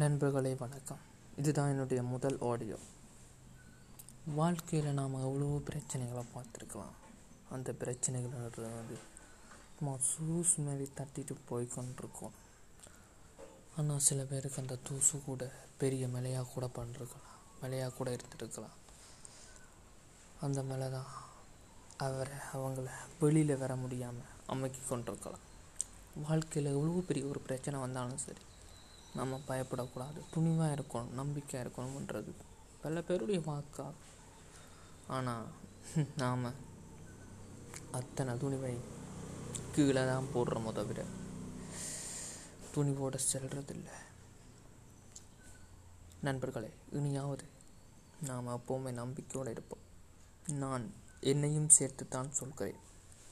நண்பர்களே வணக்கம். இதுதான் என்னுடைய முதல் ஆடியோ வாழ்க்கையில் நாம் அவ்வளோ பிரச்சனைகளை பார்த்துருக்கலாம். அந்த பிரச்சனைகள் வந்து சும்மா சூஸ் மாரி தட்டிட்டு போய் கொண்டிருக்கோம் ஆனால் சில பேருக்கு அந்த தூசு கூட பெரிய மலையாக கூட பண்ணிருக்கலாம். மலையாக கூட இருந்துருக்கலாம் அந்த மலை தான் அவரை அவங்கள வெளியில் வர முடியாமல் அமைக்கி கொண்டிருக்கலாம் வாழ்க்கையில் எவ்வளோ பெரிய ஒரு பிரச்சனை வந்தாலும் சரி நம்ம பயப்படக்கூடாது. துணிவாக இருக்கணும் நம்பிக்கையாக இருக்கணும்ன்றது. பல பேருடைய வாக்கா? ஆனால் நாம் அத்தனை துணிவை கீழே தான் போடுறோமோ தவிர துணிவோடு செல்றதில்லை. நண்பர்களே இனியாவது நாம் எப்போவுமே நம்பிக்கையோடு இருப்போம். நான் என்னையும் சேர்த்து தான் சொல்கிறேன்.